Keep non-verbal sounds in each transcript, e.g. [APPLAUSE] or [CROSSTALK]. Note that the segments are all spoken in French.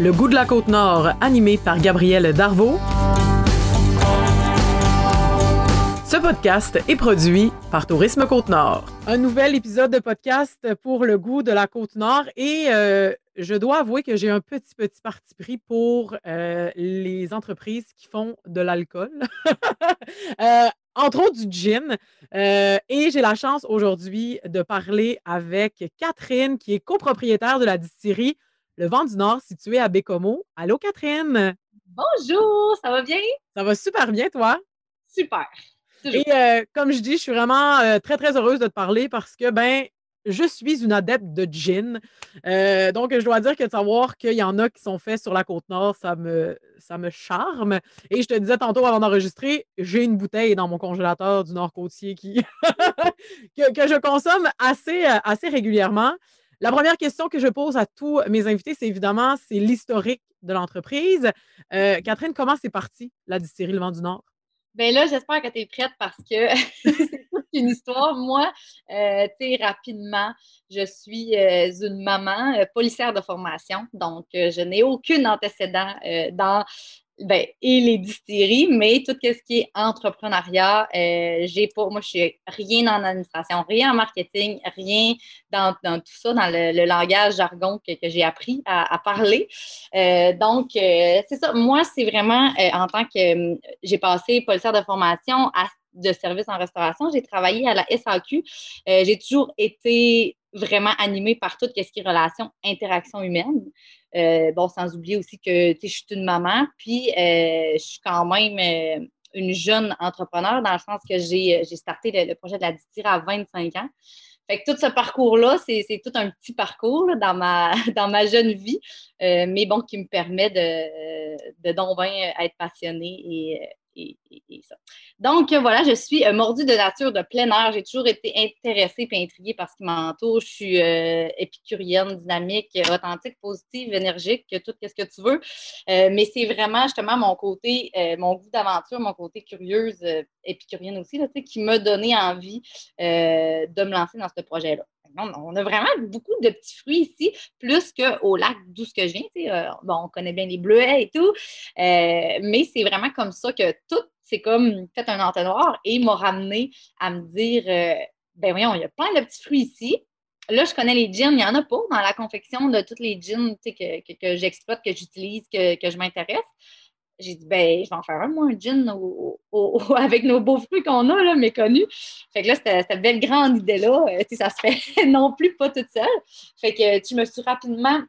Le goût de la côte nord, animé par Gabriel Darvaux. Ce podcast est produit par Tourisme Côte-Nord. Un nouvel épisode de podcast pour le goût de la Côte-Nord et euh, je dois avouer que j'ai un petit, petit parti pris pour euh, les entreprises qui font de l'alcool. [LAUGHS] Euh, entre autres du gin. et j'ai la chance aujourd'hui de parler avec Catherine, qui est copropriétaire de la distillerie Le Vent du Nord, située à Bécomo. Allô, Catherine? Bonjour, ça va bien? Ça va super bien, toi? Super. Et euh, comme je dis, je suis vraiment euh, très, très heureuse de te parler parce que, ben, je suis une adepte de gin. Euh, donc, je dois dire que de savoir qu'il y en a qui sont faits sur la côte nord, ça me, ça me charme. Et je te disais tantôt avant d'enregistrer, j'ai une bouteille dans mon congélateur du nord côtier qui [LAUGHS] que, que, je consomme assez, assez régulièrement. La première question que je pose à tous mes invités, c'est évidemment, c'est l'historique de l'entreprise. Catherine, comment c'est parti, la distillerie Le du Nord? Bien là, j'espère que tu es prête parce que [LAUGHS] c'est toute une histoire. Moi, euh, tu sais, rapidement, je suis euh, une maman euh, policière de formation, donc je n'ai aucun antécédent dans ben, et les distilleries, mais tout ce qui est entrepreneuriat, euh, j'ai pas, moi, je suis rien en administration, rien en marketing, rien dans, tout ça, dans le, langage jargon que, j'ai appris à, parler. Euh, donc, euh, c'est ça. Moi, c'est vraiment en tant que j'ai passé policière de formation à de service en restauration. J'ai travaillé à la SAQ. j'ai toujours été vraiment animée par tout ce qui est relation, interaction humaine. Euh, bon, sans oublier aussi que je suis une maman, puis euh, je suis quand même euh, une jeune entrepreneur dans le sens que j'ai starté le, projet de la distillerie à 25 ans. Fait que tout ce parcours-là, c'est tout un petit parcours dans, ma, [LAUGHS] dans ma jeune vie, mais bon, qui me permet de, de donc bien être passionnée et, donc, voilà, je suis euh, mordue de nature de plein air. J'ai toujours été intéressée et intriguée par ce qui m'entoure. Je suis euh, épicurienne, dynamique, authentique, positive, énergique, tout ce que tu veux. Euh, mais c'est vraiment justement mon côté, mon goût d'aventure, mon côté curieuse, épicurienne aussi, qui m'a donné envie de me lancer dans ce projet-là. On a vraiment beaucoup de petits fruits ici, plus qu'au lac d'où ce que je viens. Euh, bon, on connaît bien les bleuets et tout, euh, mais c'est vraiment comme ça que tout, c'est comme fait un entonnoir et m'a ramené à me dire euh, ben voyons, il y a plein de petits fruits ici. Là, je connais les jeans, il n'y en a pas dans la confection de tous les jeans que, que, j'exploite, que j'utilise, que, que je m'intéresse j'ai dit, ben, je vais en faire un, moi, un gin [LAUGHS] avec nos beaux fruits qu'on a, là, méconnus. Fait que là, cette belle grande idée-là, euh, ça se fait [LAUGHS] non plus pas toute seule. Fait que tu me suis rapidement,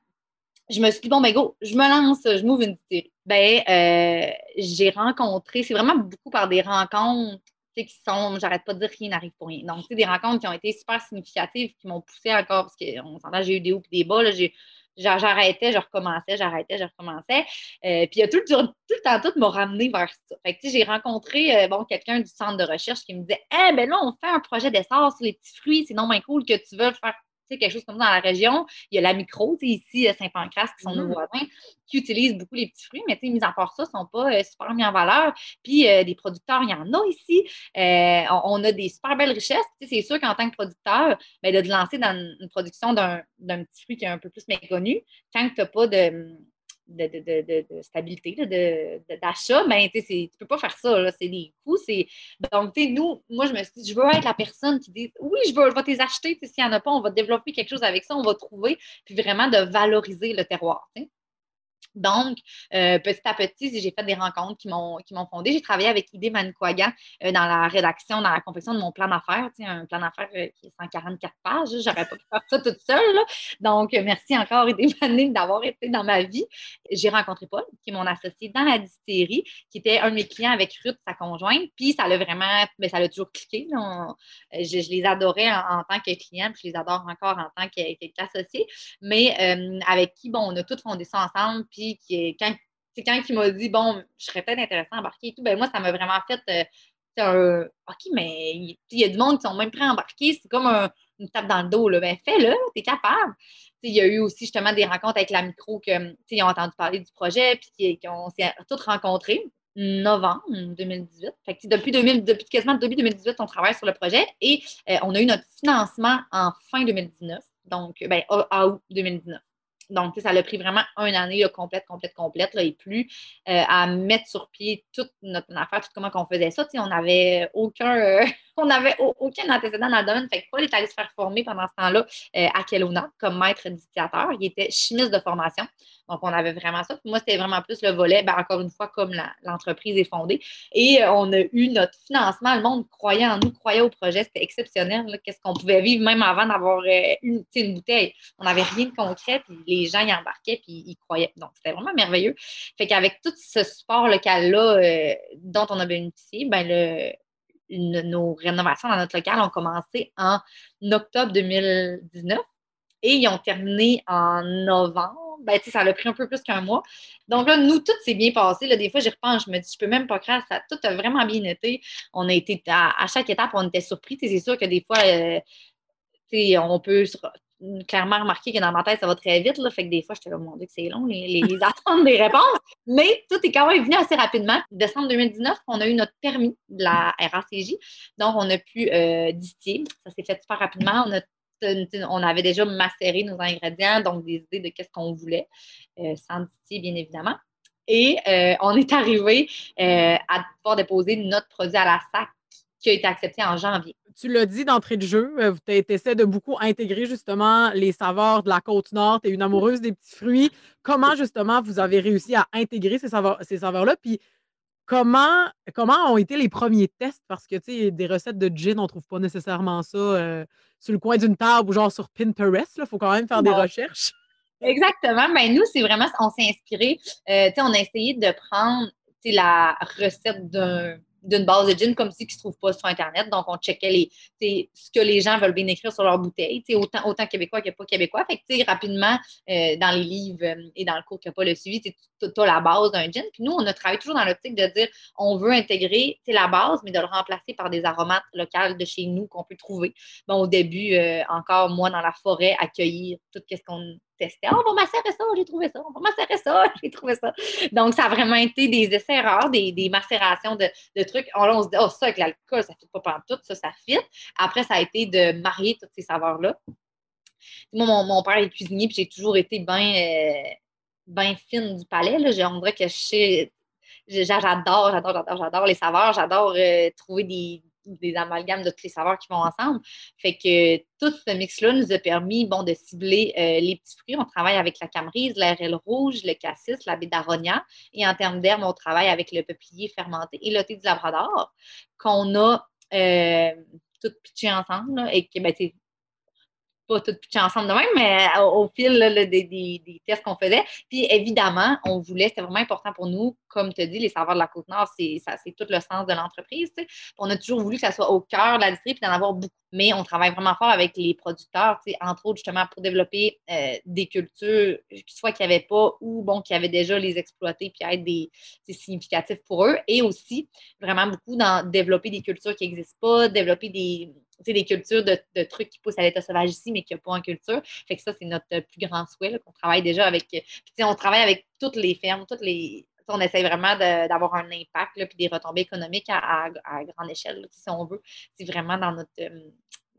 je me suis dit, bon, ben, go, je me lance, je m'ouvre une distillerie. Ben, euh, j'ai rencontré, c'est vraiment beaucoup par des rencontres qui sont, j'arrête pas de dire rien n'arrive pour rien. Donc, c'est des rencontres qui ont été super significatives, qui m'ont poussé encore, parce qu'on s'entend, j'ai eu des hauts et des bas, là, j'ai J'arrêtais, je recommençais, j'arrêtais, je recommençais. Euh, puis il y a tout, tout, le temps, tout m'a ramené vers ça. Fait que, j'ai rencontré euh, bon, quelqu'un du centre de recherche qui me disait Eh, ben là, on fait un projet d'essence sur les petits fruits, c'est non moins cool que tu veux faire quelque chose comme ça dans la région. Il y a la micro, ici, Saint-Pancras, qui sont nos mmh. voisins, qui utilisent beaucoup les petits fruits, mais mis à part ça, ils ne sont pas euh, super mis en valeur. Puis euh, des producteurs, il y en a ici. Euh, on, a des super belles richesses. C'est sûr qu'en tant que producteur, ben, de te lancer dans une, production d'un petit fruit qui est un peu plus méconnu, quand tu n'as pas de de, de, de, stabilité, d'achat, ben, tu ne peux pas faire ça. C'est des coûts. Donc, nous, moi, je me suis dit, je veux être la personne qui dit oui, je veux, je vais les acheter. S'il n'y en a pas, on va développer quelque chose avec ça, on va trouver, puis vraiment de valoriser le terroir. Donc, euh, petit à petit, j'ai fait des rencontres qui m'ont fondé. J'ai travaillé avec Idé Manikwaga euh, dans la rédaction, dans la confection de mon plan d'affaires, un plan d'affaires euh, qui est 144 pages. J'aurais pas pu faire ça toute seule. Donc, merci encore Idé Manik d'avoir été dans ma vie. J'ai rencontré Paul, qui est mon associé dans la distillerie, qui était un de mes clients avec Ruth, sa conjointe. Puis, ça l'a vraiment, mais ben, ça l'a toujours cliqué. je, les adorais en, tant que client, puis je les adore encore en tant qu'associé. Mais avec qui, bon, on a tout fondé ça ensemble. Puis, qui quand, quand il m'a dit, bon, je serais peut-être intéressant à embarquer et tout, ben moi, ça m'a vraiment fait euh, un OK, mais il y a du monde qui sont même prêts à embarquer. C'est comme une tape dans le dos. Là. Ben, fais-le, tu es capable. il y a eu aussi justement des rencontres avec la micro que ils ont entendu parler du projet, puis qu'on s'est tous rencontrés novembre 2018. Fait depuis, 2000, depuis quasiment début 2018, on travaille sur le projet et euh, on a eu notre financement en fin 2019, donc ben, à août 2019. Donc, ça a pris vraiment une année complète, complète, complète, là, et plus, euh, à mettre sur pied toute notre affaire, tout comment on faisait ça. on n'avait aucun, euh, on n'avait aucun antécédent dans le domaine. Fait que Paul est allé se faire former pendant ce temps-là euh, à Kelowna comme maître distillateur. Il était chimiste de formation. Donc, on avait vraiment ça. moi, c'était vraiment plus le volet, ben, encore une fois, comme l'entreprise est fondée. Et euh, on a eu notre financement. Le monde croyait en nous, croyait au projet. C'était exceptionnel. Qu'est-ce qu'on pouvait vivre même avant d'avoir euh, une, bouteille? On n'avait rien de concret, puis les gens y embarquaient, puis ils croyaient. Donc, c'était vraiment merveilleux. Fait qu'avec tout ce support local-là dont on a bénéficié, ben, le, nos rénovations dans notre local ont commencé en octobre 2019 et ils ont terminé en novembre ben, ça a pris un peu plus qu'un mois. Donc là, nous, tout s'est bien passé. Là, des fois, j'y repense, je me dis, je peux même pas croire, ça, tout a vraiment bien été. On a été, à, chaque étape, on était surpris. C'est sûr que des fois, euh, on peut clairement remarquer que dans ma tête, ça va très vite. Là, fait que des fois, j'étais là, mon Dieu, que c'est long, les, les, [LAUGHS] attentes des réponses. Mais tout est quand même venu assez rapidement. Décembre 2019, on a eu notre permis de la RACJ. Donc, on a pu euh, distiller. Ça s'est fait super rapidement. On a on avait déjà macéré nos ingrédients, donc des idées de qu'est-ce qu'on voulait, euh, sans distiller, bien évidemment. Et euh, on est arrivé euh, à pouvoir déposer notre produit à la SAC qui a été accepté en janvier. Tu l'as dit d'entrée de jeu, tu essaies de beaucoup intégrer justement les saveurs de la côte nord. Tu es une amoureuse des petits fruits. Comment justement vous avez réussi à intégrer ces saveurs-là? Ces saveurs Puis comment, comment ont été les premiers tests? Parce que, tu sais, des recettes de gin, on ne trouve pas nécessairement ça sur le coin d'une table ou genre sur Pinterest. Il faut quand même faire des recherches. Exactement. Mais ben, nous, c'est vraiment, on s'est inspiré. Euh, on a essayé de prendre la recette d'un d'une base de gin comme si qui se trouve pas sur Internet. Donc, on checkait les, ce que les gens veulent bien écrire sur leur bouteille, autant, autant québécois que pas québécois. Fait que, rapidement, euh, dans les livres euh, et dans le cours n'a pas le suivi, tu as la base d'un gin. Puis nous, on a travaillé toujours dans l'optique de dire on veut intégrer la base, mais de le remplacer par des aromates locales de chez nous qu'on peut trouver. Bon, au début, euh, encore, moi, dans la forêt, accueillir tout ce qu'on testait. Oh, on va macérer ça, j'ai trouvé ça. On va macérer ça, [LAUGHS] j'ai trouvé ça. Donc, ça a vraiment été des essais rares, des, des macérations de, de, trucs. On, se dit, oh, ça avec l'alcool, ça ne fit pas pendant tout, ça, ça fit. Après, ça a été de marier toutes ces saveurs-là. Moi, mon, père est cuisinier, puis j'ai toujours été bien euh, fine du palais. Là. On dirait que je. J'adore, j'adore, j'adore, j'adore les saveurs. J'adore euh, trouver des, des amalgames de toutes les saveurs qui vont ensemble. Fait que tout ce mix-là nous a permis bon, de cibler euh, les petits fruits. On travaille avec la camerise, l'airel rouge, le cassis, la baie d'aronia. Et en termes d'herbe, on travaille avec le peuplier fermenté et le thé du labrador qu'on a euh, tout pitché ensemble et que ben, pas tout pitcher ensemble de même, mais euh, au, fil des, tests qu'on faisait. Puis évidemment, on voulait, c'était vraiment important pour nous, comme tu dis, les saveurs de la Côte-Nord, c'est tout le sens de l'entreprise. On a toujours voulu que ça soit au cœur de la distrie et d'en avoir beaucoup. Mais on travaille vraiment fort avec les producteurs, entre autres justement pour développer euh, des cultures, soit qu'il n'y avait pas ou bon, qu'il y avait déjà les exploiter puis être des, significatifs pour eux. Et aussi, vraiment beaucoup dans développer des cultures qui n'existent pas, développer des des cultures de, trucs qui poussent à l'état sauvage ici, mais qui n'ont pas en culture. Fait que ça, c'est notre plus grand souhait, qu'on travaille déjà avec. Puis, on travaille avec toutes les fermes, toutes les. On essaie vraiment d'avoir un impact, puis des retombées économiques à, grande échelle, si on veut. C'est vraiment dans notre, euh,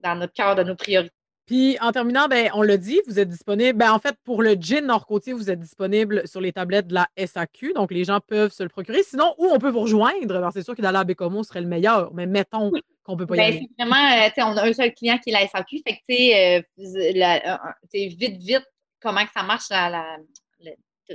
dans notre cœur de nos priorités. Puis en terminant, ben, on l'a dit, vous êtes disponible. Ben, en fait, pour le gin Nord-Côtier, vous êtes disponible sur les tablettes de la SAQ. Donc, les gens peuvent se le procurer. Sinon, où on peut vous rejoindre? c'est sûr que dans la Bécomo serait le meilleur, mais mettons qu'on peut pas y ben, aller. C'est vraiment, euh, on a un seul client qui est la SAQ. Fait que, tu sais, euh, vite, vite, comment que ça marche la,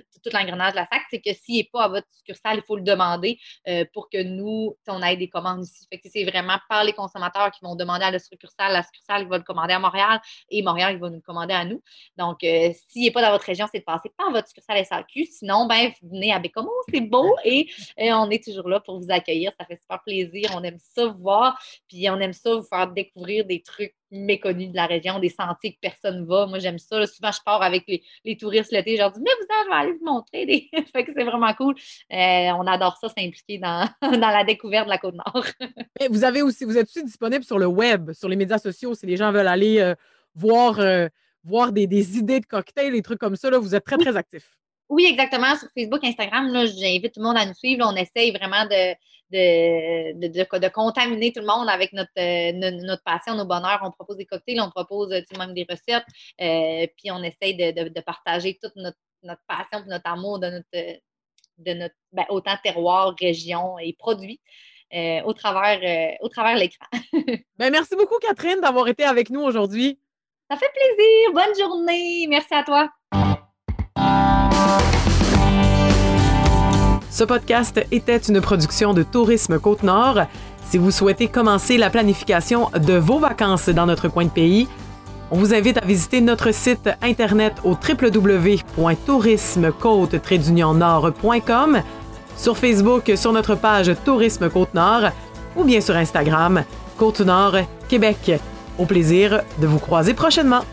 tout l'engrenage de la SAC, c'est que s'il n'est pas à votre succursale, il faut le demander euh, pour que nous, on ait des commandes ici. Fait que c'est vraiment par les consommateurs qui vont demander à la succursale, la succursale il va le commander à Montréal et Montréal il va nous le commander à nous. Donc, euh, s'il n'est pas dans votre région, c'est de passer par votre succursale SAQ. Sinon, ben, venez à Bécomo, c'est beau et, et, on est toujours là pour vous accueillir. Ça fait super plaisir. On aime ça vous voir, puis on aime ça vous faire découvrir des trucs méconnus de la région, des sentiers que personne ne va. Moi, j'aime ça. souvent, je pars avec les, touristes l'été. Je leur dis, mais vous je vais aller vous montrer. Des... [LAUGHS] fait que c'est vraiment cool. Euh, on adore ça, s'impliquer dans, [LAUGHS] dans la découverte de la Côte-Nord. [LAUGHS] vous avez aussi, vous êtes aussi disponible sur le web, sur les médias sociaux, si les gens veulent aller euh, voir, euh, voir des, idées de cocktails, des trucs comme ça. Là, vous êtes très, très actifs. Oui, exactement. Sur Facebook, Instagram, j'invite tout le monde à nous suivre. on essaye vraiment de, de, de, contaminer tout le monde avec notre, euh, notre passion, nos bonheurs. On propose des cocktails, on propose même des recettes. Euh, puis on essaye de, partager toute notre, passion et notre amour de notre, de notre ben, autant terroir, région et produits. Euh, au travers, au travers l'écran. [LAUGHS] ben, merci beaucoup, Catherine, d'avoir été avec nous aujourd'hui. Ça fait plaisir. Bonne journée. Merci à toi. Ce podcast était une production de Tourisme Côte-Nord. Si vous souhaitez commencer la planification de vos vacances dans notre coin de pays, on vous invite à visiter notre site internet au www.tourismecôte-nord.com, sur Facebook sur notre page Tourisme Côte-Nord ou bien sur Instagram Côte-Nord Québec. Au plaisir de vous croiser prochainement.